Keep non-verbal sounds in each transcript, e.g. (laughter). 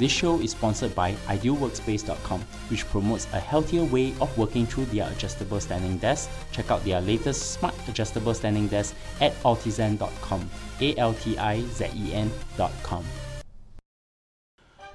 This show is sponsored by idealworkspace.com, which promotes a healthier way of working through their adjustable standing desk. Check out their latest smart adjustable standing desk at altizen.com. A L T I Z E N.com.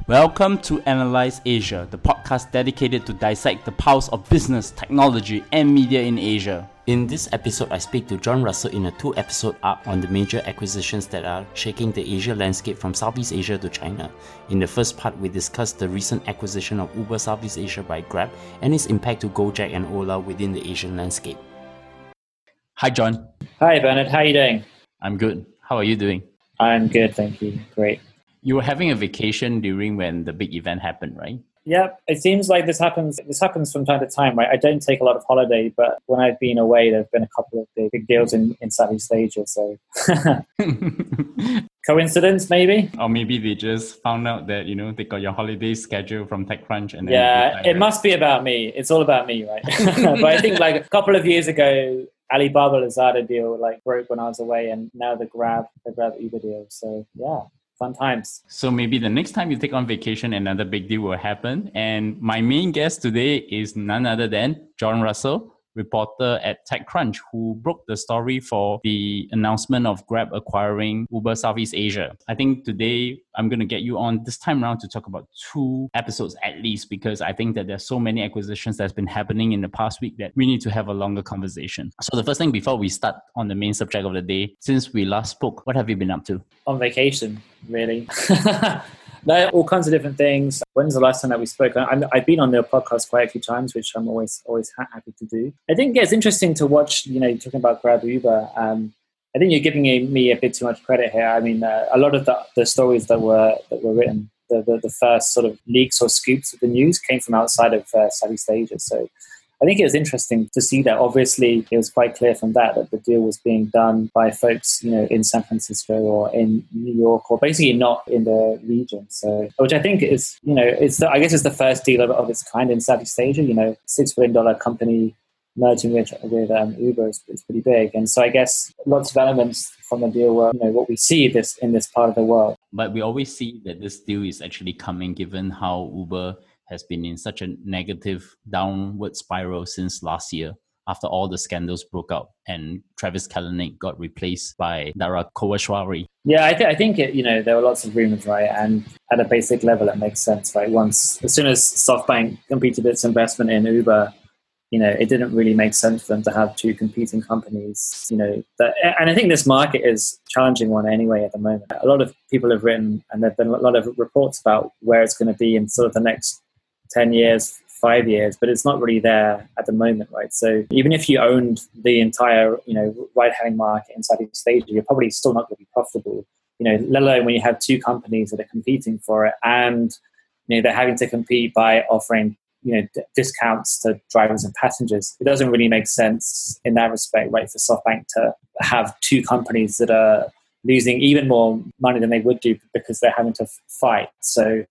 Welcome to Analyse Asia, the podcast dedicated to dissect the pulse of business, technology, and media in Asia. In this episode, I speak to John Russell in a two episode arc on the major acquisitions that are shaking the Asia landscape from Southeast Asia to China. In the first part, we discuss the recent acquisition of Uber Southeast Asia by Grab and its impact to Gojek and Ola within the Asian landscape. Hi, John. Hi, Bernard. How are you doing? I'm good. How are you doing? I'm good, thank you. Great. You were having a vacation during when the big event happened, right? Yeah, it seems like this happens. This happens from time to time, right? I don't take a lot of holiday, but when I've been away, there've been a couple of big, big deals in in Southeast Asia. So, (laughs) coincidence, maybe? Or maybe they just found out that you know they got your holiday schedule from TechCrunch, and yeah, it must be about me. It's all about me, right? (laughs) but I think like a couple of years ago, Alibaba Lazada deal like broke when I was away, and now the Grab the Grab Uber deal. So yeah, fun times. So maybe the next time you take on vacation, another big deal will happen. And my main guest today is none other than John Russell, reporter at TechCrunch who broke the story for the announcement of Grab acquiring Uber Southeast Asia. I think today I'm going to get you on this time around to talk about two episodes at least because I think that there's so many acquisitions that's been happening in the past week that we need to have a longer conversation. So the first thing before we start on the main subject of the day, since we last spoke, what have you been up to? On vacation, really. (laughs) No, all kinds of different things. When's the last time that we spoke? i have been on their podcast quite a few times, which I'm always always happy to do. I think yeah, it's interesting to watch. You know, talking about Grab Uber. Um, I think you're giving me a bit too much credit here. I mean, uh, a lot of the, the stories that were that were written, the, the, the first sort of leaks or scoops of the news came from outside of uh, Southeast Asia. So I think it was interesting to see that. Obviously, it was quite clear from that that the deal was being done by folks, you know, in San Francisco or in New York, or basically not in the region. So, which I think is, you know, it's the, I guess it's the first deal of, of its kind in Southeast Asia. You know, six billion dollar company merging with with um, Uber is, is, pretty big, and so I guess lots of elements from the deal were, you know, what we see this in this part of the world. But we always see that this deal is actually coming, given how Uber has been in such a negative downward spiral since last year after all the scandals broke out and Travis Kalanick got replaced by Dara Khosrowshahi. Yeah, I, th- I think, it, you know, there were lots of rumors, right? And at a basic level, it makes sense, right? Once, as soon as SoftBank completed its investment in Uber, you know, it didn't really make sense for them to have two competing companies, you know. That, and I think this market is challenging one anyway at the moment. A lot of people have written, and there have been a lot of reports about where it's going to be in sort of the next 10 years, five years, but it's not really there at the moment, right? So even if you owned the entire, you know, ride-hailing market in Southeast Asia, you're probably still not going to be profitable. You know, let alone when you have two companies that are competing for it, and you know they're having to compete by offering you know d- discounts to drivers and passengers. It doesn't really make sense in that respect, right? For SoftBank to have two companies that are losing even more money than they would do because they're having to fight. So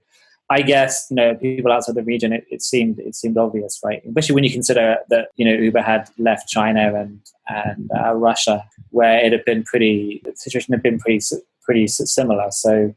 I guess you know people outside the region, it, it, seemed it seemed obvious, right? Especially when you consider that you know Uber had left China and and uh, Russia, where it had been pretty the situation had been pretty pretty similar. So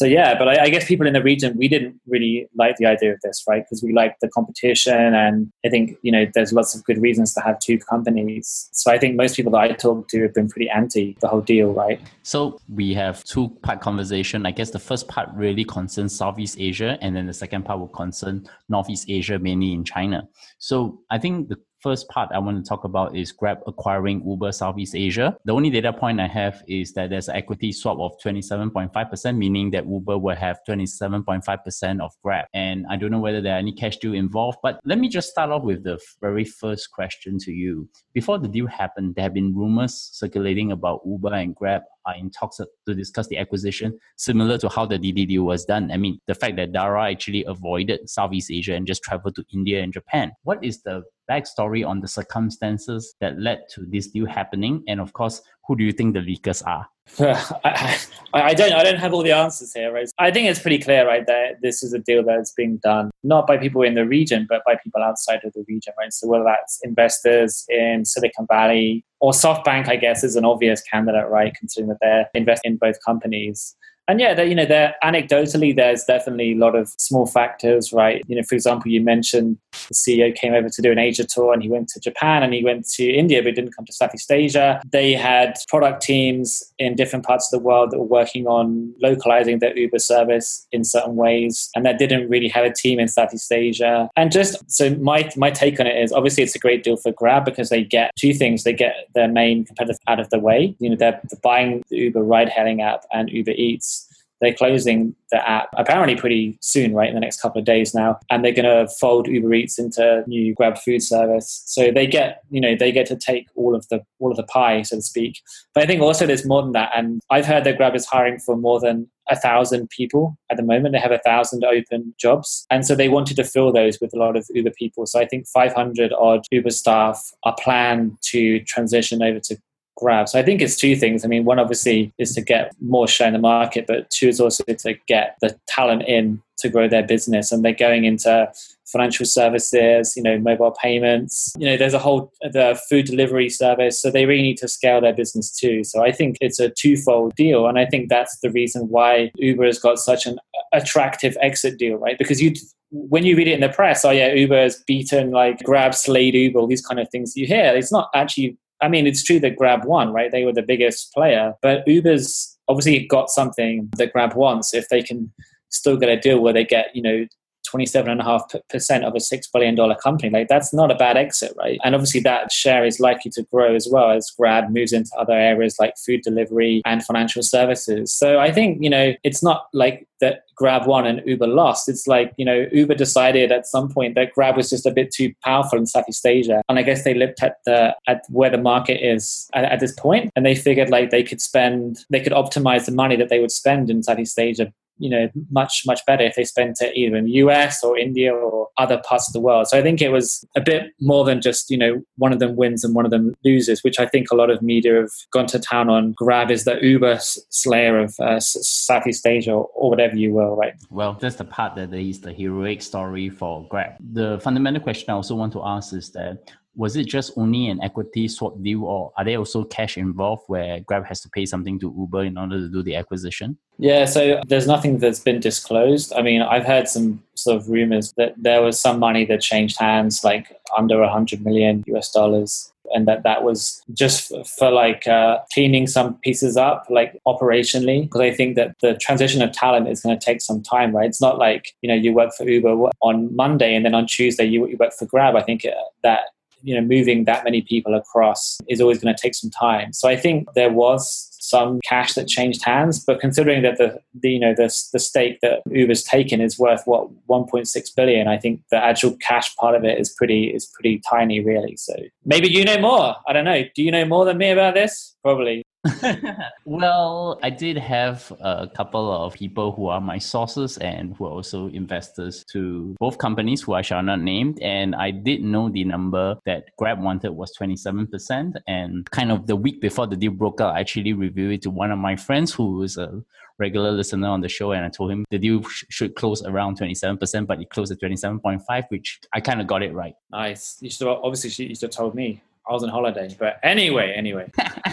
so yeah, but I, I, guess people in the region we didn't really like the idea of this, right? Because we like the competition, and I think you know there's lots of good reasons to have two companies. So I think most people that I talk to have been pretty anti the whole deal, right? So we have two part conversation. I guess the first part really concerns Southeast Asia, and then the second part will concern Northeast Asia, mainly in China. So I think the first part I want to talk about is Grab acquiring Uber Southeast Asia. The only data point I have is that there's an equity swap of 27.5%, meaning that Uber will have 27.5% of Grab. And I don't know whether there are any cash deal involved, but let me just start off with the very first question to you. Before the deal happened, there have been rumors circulating about Uber and Grab are in talks to discuss the acquisition, similar to how the deal was done. I mean, the fact that Dara actually avoided Southeast Asia and just traveled to India and Japan. What is the backstory on the circumstances that led to this deal happening? And of course, who do you think the leakers are? (laughs) I, I, don't I don't have all the answers here, right? I think it's pretty clear, right, that this is a deal that's being done not by people in the region, but by people outside of the region, right? So whether that's investors in Silicon Valley or SoftBank, I guess, is an obvious candidate, right, considering that they're investing in both companies. And yeah, you know, there anecdotally, there's definitely a lot of small factors, right? You know, for example, you mentioned the CEO came over to do an Asia tour, and he went to Japan and he went to India, but didn't come to Southeast Asia. They had product teams in different parts of the world that were working on localizing their Uber service in certain ways, and that didn't really have a team in Southeast Asia. And just so my my take on it is obviously it's a great deal for Grab because they get two things: they get their main competitor out of the way. You know, they're buying the Uber ride-hailing app and Uber Eats they're closing the app apparently pretty soon, right? In the next couple of days now, and they're going to fold Uber Eats into new Grab food service. So they get, you know, they get to take all of the all of the pie, so to speak. But I think also there's more than that, and I've heard that Grab is hiring for more than a thousand people at the moment. They have a thousand open jobs, and so they wanted to fill those with a lot of Uber people. So I think 500 odd Uber staff are planned to transition over to grab. So I think it's two things. I mean, one obviously is to get more share in the market, but two is also to get the talent in to grow their business. And they're going into financial services, you know, mobile payments. You know, there's a whole the food delivery service. So they really need to scale their business too. So I think it's a twofold deal. And I think that's the reason why Uber has got such an attractive exit deal, right? Because you when you read it in the press, oh yeah, Uber has beaten like Grab, Slade, Uber, all these kind of things you hear. It's not actually I mean, it's true that Grab won, right? They were the biggest player, but Uber's obviously got something that Grab wants if they can still get a deal where they get, you know, 27.5% of a $6 billion company. Like, that's not a bad exit, right? And obviously, that share is likely to grow as well as Grab moves into other areas like food delivery and financial services. So I think, you know, it's not like that Grab won and Uber lost. It's like, you know, Uber decided at some point that Grab was just a bit too powerful in Southeast Asia. And I guess they looked at the at where the market is at, at this point and they figured like they could spend they could optimize the money that they would spend in Southeast Asia you know much much better if they spent it either in the US or India or other parts of the world. So I think it was a bit more than just you know one of them wins and one of them loses, which I think a lot of media have gone to town on. Grab is the Uber slayer of uh, Southeast Asia or whatever you will, right? Well, that's the part that is the heroic story for Grab. The fundamental question I also want to ask is that was it just only an equity swap deal or are there also cash involved where grab has to pay something to uber in order to do the acquisition? Yeah so there's nothing that's been disclosed. I mean i've heard some sort of rumors that there was some money that changed hands like under 100 million us dollars and that that was just for like uh, cleaning some pieces up like operationally. Because i think that the transition of talent is going to take some time right? It's not like you know you work for uber on monday and then on tuesday you, you work for grab. I think uh, that you know moving that many people across is always going to take some time. So i think there was some cash that changed hands but considering that the, the you know the, the stake that uber's taken is worth what 1.6 billion i think the actual cash part of it is pretty is pretty tiny really. So maybe you know more. I don't know. Do you know more than me about this? Probably (laughs) well, I did have a couple of people who are my sources and who are also investors to both companies who I shall not name. And I did know the number that Grab wanted was 27%. And kind of the week before the deal broke out, I actually reviewed it to one of my friends who is a regular listener on the show. And I told him the deal sh- should close around 27%, but it closed at 27.5, which I kind of got it right. Nice. You should have, obviously, you should have told me. I was on holiday. But anyway, anyway. (laughs)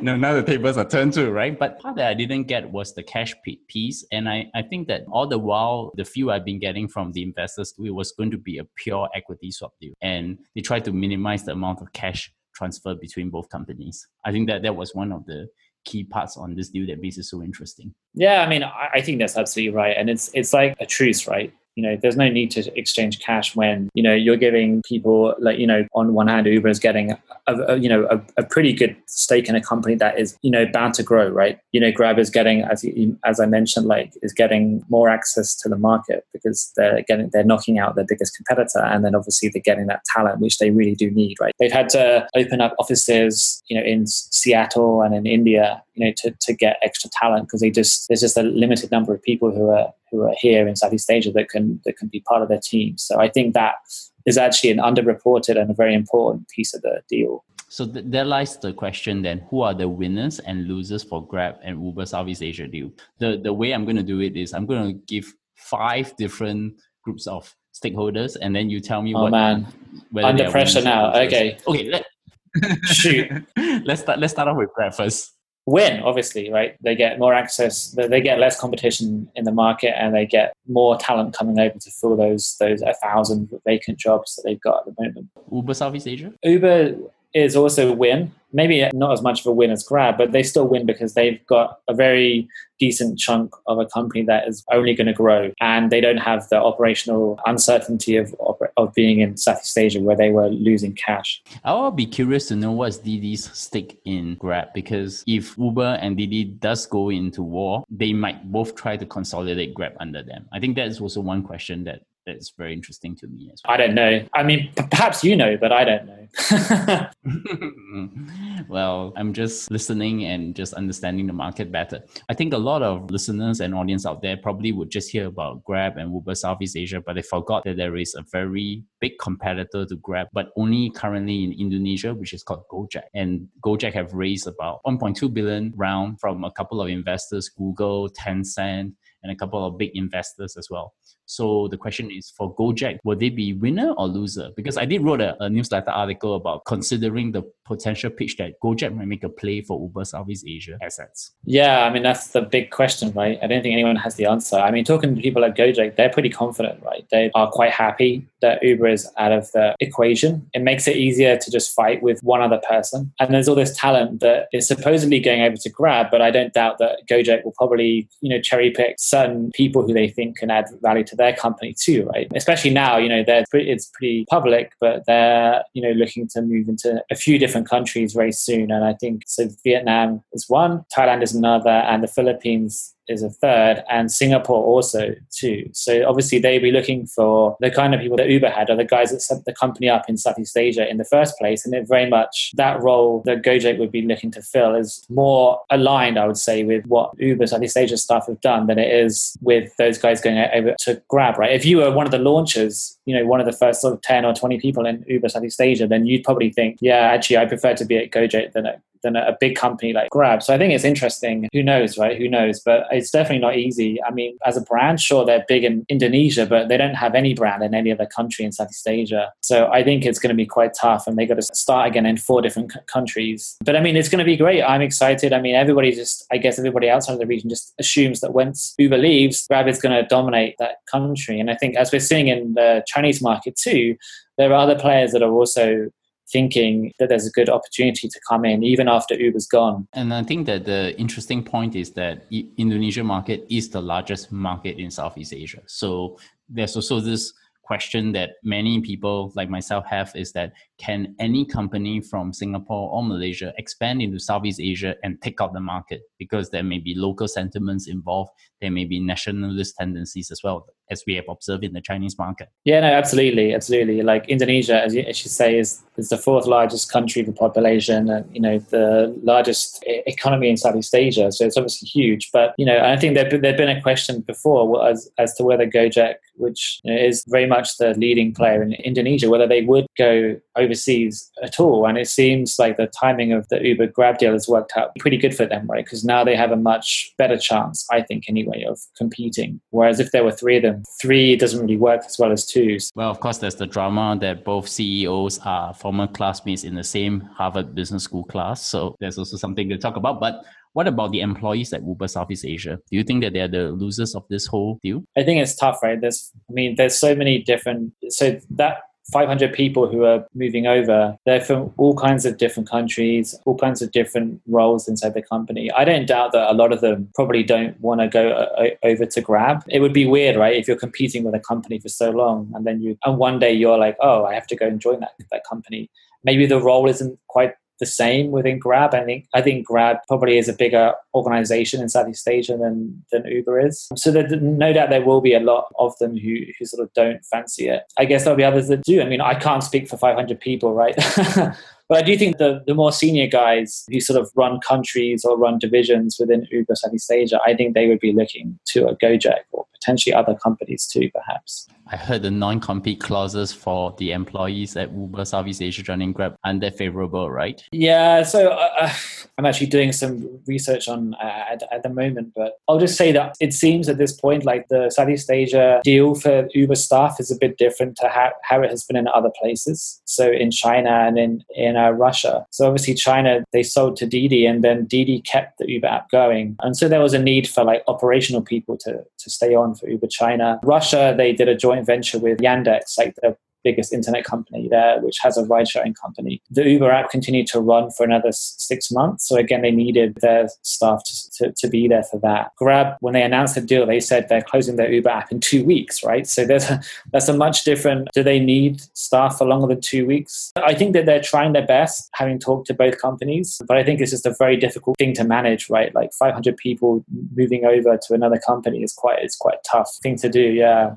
(laughs) no, now the tables are turned too, right? But part that I didn't get was the cash piece. And I, I think that all the while, the few I've been getting from the investors, it was going to be a pure equity swap deal. And they tried to minimize the amount of cash transfer between both companies. I think that that was one of the key parts on this deal that makes it so interesting. Yeah, I mean, I think that's absolutely right, and it's it's like a truce, right? You know there's no need to exchange cash when you know you're giving people like you know on one hand uber is getting a, a you know a, a, pretty good stake in a company that is you know bound to grow right? You know grab is getting as as i mentioned like is getting more access to the market because they're getting they're knocking out their biggest competitor and then obviously they're getting that talent which they really do need right? They've had to open up offices you know in seattle and in india you know to, to get extra talent because they just there's just a limited number of people who are who are here in Southeast Asia that can that can be part of their team. So I think that is actually an underreported and a very important piece of the deal. So th- there lies the question then: Who are the winners and losers for Grab and Uber Southeast Asia deal? The the way I'm going to do it is I'm going to give five different groups of stakeholders, and then you tell me oh, what. man, under pressure now. Okay. Okay. Let, Shoot. (laughs) let's start. Let's start off with Grab first. Win obviously right? They get more access they get less competition in the market and they get more talent coming over to fill those those a thousand vacant jobs that they've got at the moment. Uber southeast asia? Uber is also win. Maybe not as much of a win as Grab, but they still win because they've got a very decent chunk of a company that is only going to grow, and they don't have the operational uncertainty of of being in Southeast Asia where they were losing cash. I'll be curious to know what's Didi's stake in Grab because if Uber and Didi does go into war, they might both try to consolidate Grab under them. I think that is also one question that that's very interesting to me as well. I don't know. I mean, perhaps you know, but I don't know. (laughs) (laughs) well, I'm just listening and just understanding the market better. I think a lot of listeners and audience out there probably would just hear about Grab and Uber Southeast Asia, but they forgot that there is a very big competitor to Grab, but only currently in Indonesia, which is called Gojek. And Gojek have raised about 1.2 billion round from a couple of investors, Google, Tencent, and a couple of big investors as well. So the question is for Gojek, will they be winner or loser? Because I did wrote a, a newsletter article about considering the potential pitch that Gojek might make a play for Uber Southeast Asia assets. Yeah, I mean that's the big question, right? I don't think anyone has the answer. I mean, talking to people at Gojek, they're pretty confident, right? They are quite happy that Uber is out of the equation. It makes it easier to just fight with one other person. And there's all this talent that is supposedly going over to Grab, but I don't doubt that Gojek will probably, you know, cherry pick certain people who they think can add value to their company too, right? Especially now, you know, they're it's pretty public, but they're you know looking to move into a few different countries very soon. And I think so. Vietnam is one, Thailand is another, and the Philippines is a third, and Singapore also too. So obviously they'd be looking for the kind of people that Uber had, or the guys that set the company up in Southeast Asia in the first place. And it very much that role that Gojek would be looking to fill is more aligned, I would say, with what Uber Southeast Asia staff have done than it is with those guys going over to Grab. Right? If you were one of the launchers, you know, one of the first sort of ten or twenty people in Uber Southeast Asia, then you'd probably think, yeah, actually, I prefer to be at Gojek than at than a big company like Grab. So I think it's interesting. Who knows, right? Who knows? But it's definitely not easy. I mean, as a brand, sure, they're big in Indonesia, but they don't have any brand in any other country in Southeast Asia. So I think it's going to be quite tough and they got to start again in four different countries. But I mean, it's going to be great. I'm excited. I mean, everybody just, I guess everybody outside of the region just assumes that once Uber leaves, Grab is going to dominate that country. And I think as we're seeing in the Chinese market too, there are other players that are also thinking that there's a good opportunity to come in even after Uber's gone. And I think that the interesting point is that Indonesia market is the largest market in Southeast Asia. So there's also this question that many people like myself have is that can any company from Singapore or Malaysia expand into Southeast Asia and take out the market? Because there may be local sentiments involved, there may be nationalist tendencies as well as we have observed in the Chinese market. Yeah, no, absolutely, absolutely. Like Indonesia, as you, as you say, is is the fourth largest country for population, and you know the largest economy in Southeast Asia. So it's obviously huge. But you know, I think there there'd been a question before as as to whether Gojek, which you know, is very much the leading player in Indonesia, whether they would go overseas at all. And it seems like the timing of the Uber Grab deal has worked out pretty good for them, right? Because now they have a much better chance, I think, anyway, of competing. Whereas if there were three of them three doesn't really work as well as two. Well, of course, there's the drama that both CEOs are former classmates in the same Harvard Business School class. So there's also something to talk about. But what about the employees at Uber Southeast Asia? Do you think that they're the losers of this whole deal? I think it's tough, right? There's, I mean, there's so many different. So that 500 people who are moving over. They're from all kinds of different countries, all kinds of different roles inside the company. I don't doubt that a lot of them probably don't want to go uh, over to Grab. It would be weird, right? If you're competing with a company for so long and then you, and one day you're like, oh, I have to go and join that, that company. Maybe the role isn't quite the same within Grab. I think I think Grab probably is a bigger organization in Southeast Asia than than Uber is. So no doubt there will be a lot of them who who sort of don't fancy it. I guess there'll be others that do. I mean, I can't speak for 500 people, right? (laughs) But I do think the, the more senior guys who sort of run countries or run divisions within Uber Southeast Asia, I think they would be looking to a Gojek or potentially other companies too, perhaps. I heard the non-compete clauses for the employees at Uber Southeast Asia joining Grab aren't favorable, right? Yeah, so uh, uh, I'm actually doing some research on uh, at, at, the moment, but I'll just say that it seems at this point like the Southeast Asia deal for Uber staff is a bit different to how, how it has been in other places. So in China and in in uh, Russia. So obviously China they sold to Didi, and then Didi kept the Uber app going, and so there was a need for like operational people to to stay on for Uber China. Russia they did a joint venture with Yandex, like the biggest internet company there, which has a ride sharing company. The Uber app continued to run for another six months. So again, they needed their staff to, to, to, be there for that. Grab, when they announced the deal, they said they're closing their Uber app in two weeks, right? So there's a, that's a much different, do they need staff for longer than two weeks? I think that they're trying their best, having talked to both companies, but I think it's just a very difficult thing to manage, right? Like 500 people moving over to another company is quite, it's quite a tough thing to do. Yeah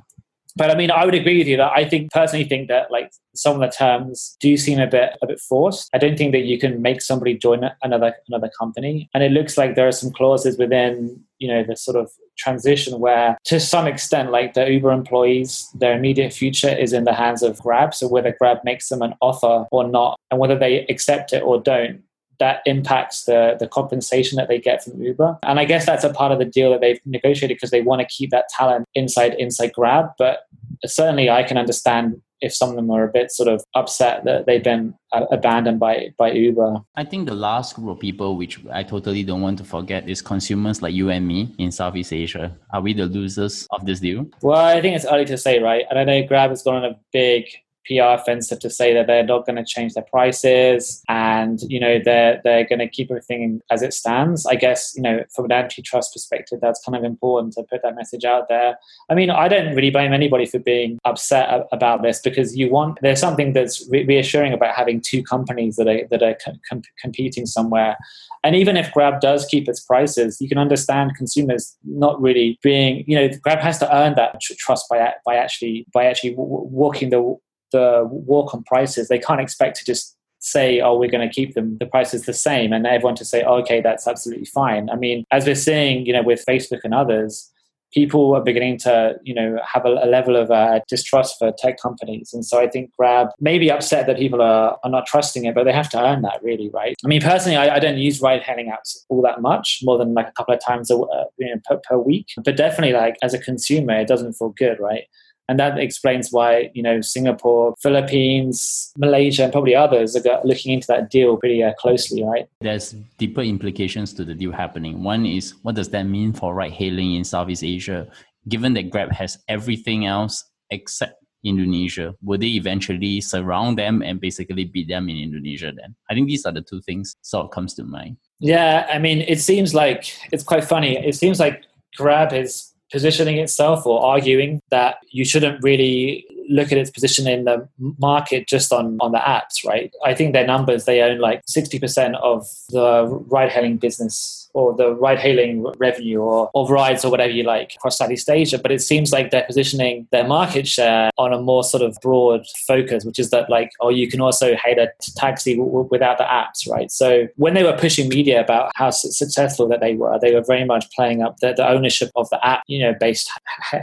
but I mean, I would agree with you that I think personally think that like some of the terms do seem a bit a bit forced. I don't think that you can make somebody join another another company, and it looks like there are some clauses within you know the sort of transition where to some extent like the uber employees their immediate future is in the hands of grab so whether grab makes them an offer or not and whether they accept it or don't that impacts the, the compensation that they get from Uber. And I guess that's a part of the deal that they've negotiated because they want to keep that talent inside inside Grab. But certainly I can understand if some of them are a bit sort of upset that they've been uh, abandoned by by Uber. I think the last group of people, which I totally don't want to forget, is consumers like you and me in Southeast Asia. Are we the losers of this deal? Well, I think it's early to say, right? And I know Grab has gone on a big PR offensive to say that they're not going to change their prices and you know they're they're going to keep everything as it stands. I guess you know from an antitrust perspective, that's kind of important to put that message out there. I mean, I don't really blame anybody for being upset about this because you want there's something that's reassuring about having two companies that are that are com- competing somewhere. And even if Grab does keep its prices, you can understand consumers not really being, you know, Grab has to earn that trust by by actually by actually walking the the walk on prices, they can't expect to just say, oh, we're going to keep them the price is the same, and everyone to say, oh, okay, that's absolutely fine. I mean, as we're seeing, you know, with Facebook and others, people are beginning to, you know, have a, a level of uh, distrust for tech companies, and so I think Grab may be upset that people are, are not trusting it, but they have to earn that, really, right? I mean, personally, I, I don't use ride-hailing apps all that much, more than like a couple of times a, uh, you know, per, per week, but definitely, like as a consumer, it doesn't feel good, right? And that explains why, you know, Singapore, Philippines, Malaysia, and probably others are looking into that deal pretty uh, closely, right? There's deeper implications to the deal happening. One is what does that mean for ride hailing in Southeast Asia? Given that Grab has everything else except Indonesia, will they eventually surround them and basically beat them in Indonesia then? I think these are the two things sort of comes to mind. Yeah, I mean, it seems like it's quite funny. It seems like Grab is positioning itself or arguing that you shouldn't really look at its position in the market just on, on the apps, right? I think their numbers, they own like 60% of the ride hailing business or the ride hailing revenue or of rides or whatever you like across Southeast Asia. But it seems like they're positioning their market share on a more sort of broad focus, which is that like, oh, you can also hail a taxi w- without the apps, right? So when they were pushing media about how successful that they were, they were very much playing up the, the ownership of the app, you know, based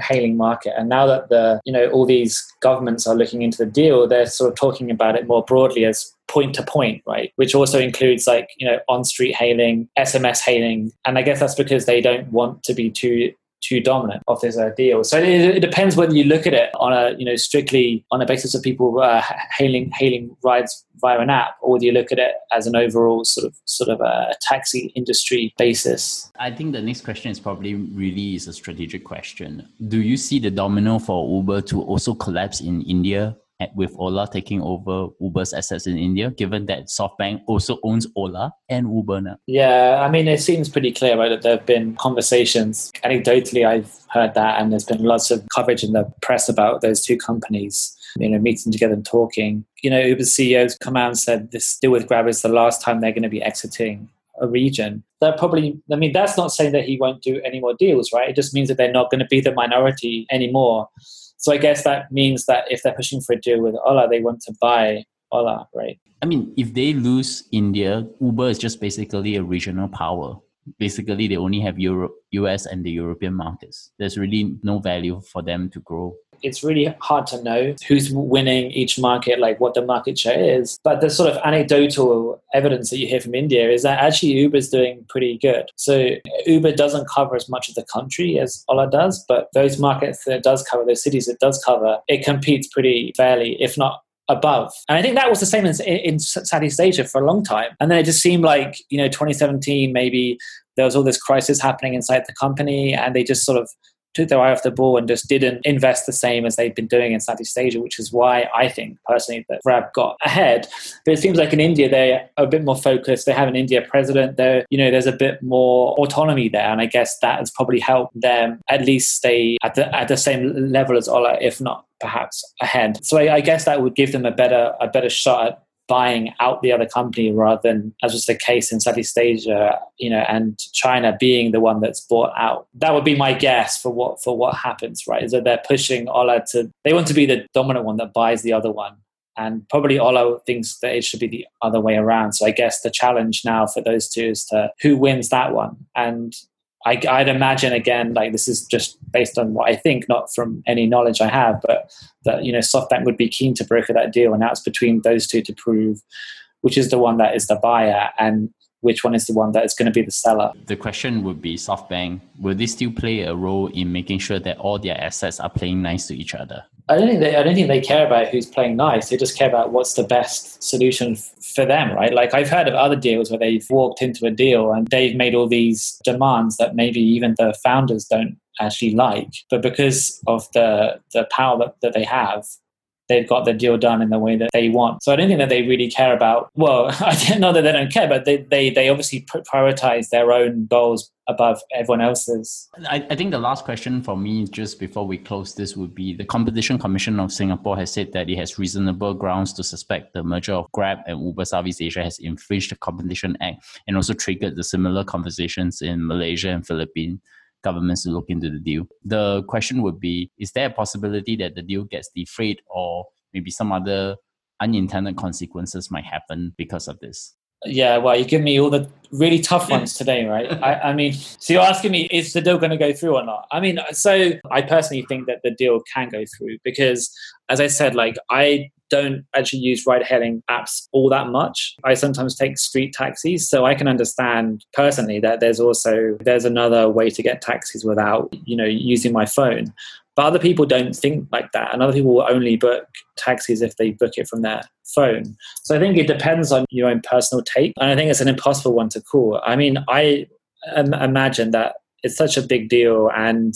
hailing market. And now that the, you know, all these governments are looking into the deal, they're sort of talking about it more broadly as point to point, right? Which also includes like, you know, on street hailing, SMS hailing. And I guess that's because they don't want to be too too dominant of this ideal. So it, it, depends whether you look at it on a you know strictly on a basis of people uh, hailing hailing rides via an app, or do you look at it as an overall sort of sort of a taxi industry basis? I think the next question is probably really is a strategic question. Do you see the domino for Uber to also collapse in India with Ola taking over Uber's assets in India, given that SoftBank also owns Ola and Uber now? Yeah, I mean, it seems pretty clear, right, that there have been conversations. Anecdotally, I've heard that, and there's been lots of coverage in the press about those two companies. You know, meeting together and talking. You know, Uber's CEOs come out and said this deal with Grab is the last time they're going to be exiting a region. That probably, I mean, that's not saying that he won't do any more deals, right? It just means that they're not going to be the minority anymore. So I guess that means that if they're pushing for a deal with Ola, they want to buy Ola, right? I mean, if they lose India, Uber is just basically a regional power. Basically, they only have Europe, US, and the European markets. There's really no value for them to grow. It's really hard to know who's winning each market, like what the market share is. But the sort of anecdotal evidence that you hear from India is that actually Uber is doing pretty good. So Uber doesn't cover as much of the country as Ola does, but those markets that it does cover, those cities it does cover, it competes pretty fairly, if not above. And I think that was the same in, in Southeast Asia for a long time. And then it just seemed like, you know, 2017, maybe there was all this crisis happening inside the company and they just sort of took their eye off the ball and just didn't invest the same as they've been doing in Southeast Asia, which is why I think personally that Grab got ahead. But it seems like in India they're a bit more focused. They have an India president. There, you know, there's a bit more autonomy there, and I guess that has probably helped them at least stay at the at the same level as Ola, if not perhaps ahead. So I, I guess that would give them a better a better shot at buying out the other company rather than, as was the case in Southeast Asia, you know, and China being the one that's bought out. That would be my guess for what for what happens, right? Is that they're pushing Ola to they want to be the dominant one that buys the other one. And probably Ola thinks that it should be the other way around. So I guess the challenge now for those two is to who wins that one. And I, would imagine again, like this is just based on what I think, not from any knowledge I have, but that you know SoftBank would be keen to broker that deal, and now it's between those two to prove which is the one that is the buyer. And which one is the one that is going to be the seller. The question would be SoftBank, will they still play a role in making sure that all their assets are playing nice to each other? I don't think they, I don't think they care about who's playing nice. They just care about what's the best solution f- for them, right? Like I've heard of other deals where they've walked into a deal and they've made all these demands that maybe even the founders don't actually like, but because of the the power that, that they have, they've got the deal done in the way that they want. So I don't think that they really care about, well, (laughs) I don't know that they don't care, but they, they, they obviously prioritize their own goals above everyone else's. I, I think the last question for me, just before we close this, would be the Competition Commission of Singapore has said that it has reasonable grounds to suspect the merger of Grab and Uber Southeast Asia has infringed the Competition Act and also triggered the similar conversations in Malaysia and Philippines governments to look into the deal. The question would be Is there a possibility that the deal gets defrayed or maybe some other unintended consequences might happen because of this? Yeah, well, you give me all the really tough ones today, right? (laughs) I, I, mean, so you're asking me, is the deal going to go through or not? I mean, so I personally think that the deal can go through because, as I said, like I don't actually use ride hailing apps all that much. I sometimes take street taxis, so I can understand personally that there's also there's another way to get taxis without, you know, using my phone. But other people don't think like that, and other people will only book taxis if they book it from their phone. So I think it depends on your own personal take, and I think it's an impossible one to call. I mean, I imagine that it's such a big deal, and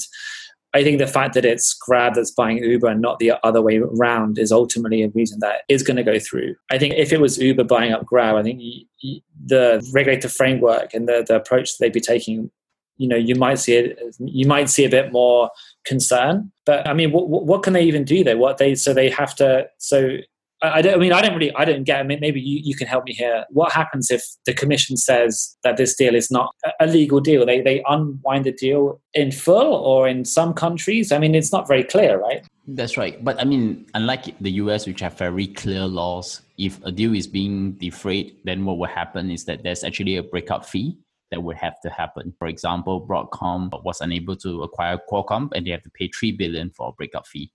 I think the fact that it's Grab that's buying Uber and not the other way around is ultimately a reason that is going to go through. I think if it was Uber buying up Grab, I think the regulator framework and the, the approach they'd be taking, you know, you might see it, you might see a bit more concern. But I mean, what, what can they even do there? What they so they have to so I, don't, I mean, I don't really, I don't get. I mean, maybe you, you can help me here. What happens if the commission says that this deal is not a legal deal? They they unwind the deal in full, or in some countries. I mean, it's not very clear, right? That's right. But I mean, unlike the US, which have very clear laws, if a deal is being defrayed, then what will happen is that there's actually a breakup fee that would have to happen. For example, Broadcom was unable to acquire Qualcomm, and they have to pay three billion for a breakup fee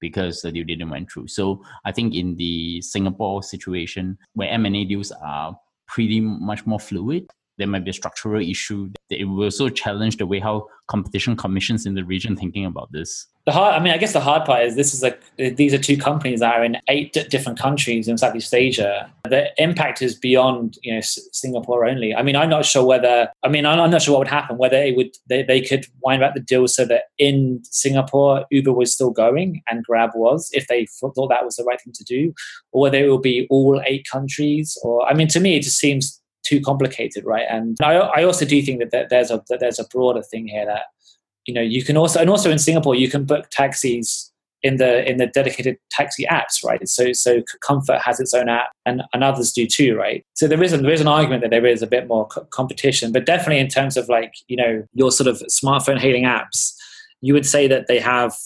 because the deal didn't went through. So I think in the Singapore situation where M&A deals are pretty much more fluid, there might be a structural issue. It will also challenge the way how competition commissions in the region thinking about this. The hard, I mean, I guess the hard part is this is a these are two companies that are in eight different countries in Southeast Asia. The impact is beyond you know Singapore only. I mean, I'm not sure whether I mean I'm not sure what would happen whether it would they, they could wind up the deal so that in Singapore Uber was still going and Grab was if they thought that was the right thing to do, or whether it will be all eight countries. Or I mean, to me, it just seems too complicated, right? And I, I also do think that there's a that there's a broader thing here that you know you can also and also in singapore you can book taxis in the in the dedicated taxi apps right so so comfort has its own app and, and others do too right so there is a, there is an argument that there is a bit more co- competition but definitely in terms of like you know your sort of smartphone hailing apps you would say that they have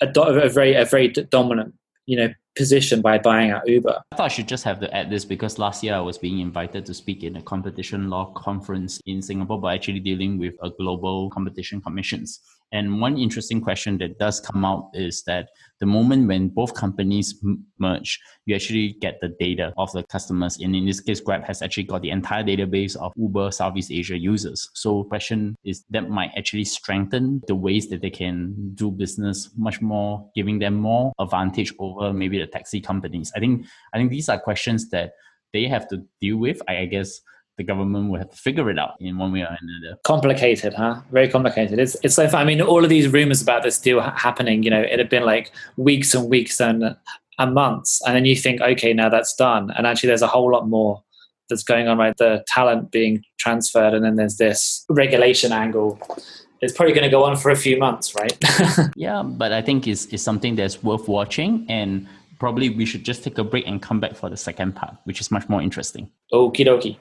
a, do- a very a very dominant you know position by buying out Uber. I thought I should just have to add this because last year I was being invited to speak in a competition law conference in Singapore, but actually dealing with a global competition commissions. And one interesting question that does come out is that the moment when both companies merge, you actually get the data of the customers. And in this case, Grab has actually got the entire database of Uber Southeast Asia users. So question is that might actually strengthen the ways that they can do business much more, giving them more advantage over maybe the taxi companies. I think I think these are questions that they have to deal with. I, I guess the government will have to figure it out in one way or another. Complicated, huh? Very complicated. It's it's so. I mean, all of these rumors about this deal happening, you know, it had been like weeks and weeks and and months, and then you think, okay, now that's done, and actually, there's a whole lot more that's going on. Right, the talent being transferred, and then there's this regulation angle. It's probably going to go on for a few months, right? (laughs) yeah, but I think it's, it's something that's worth watching and probably we should just take a break and come back for the second part, which is much more interesting. Okie dokie.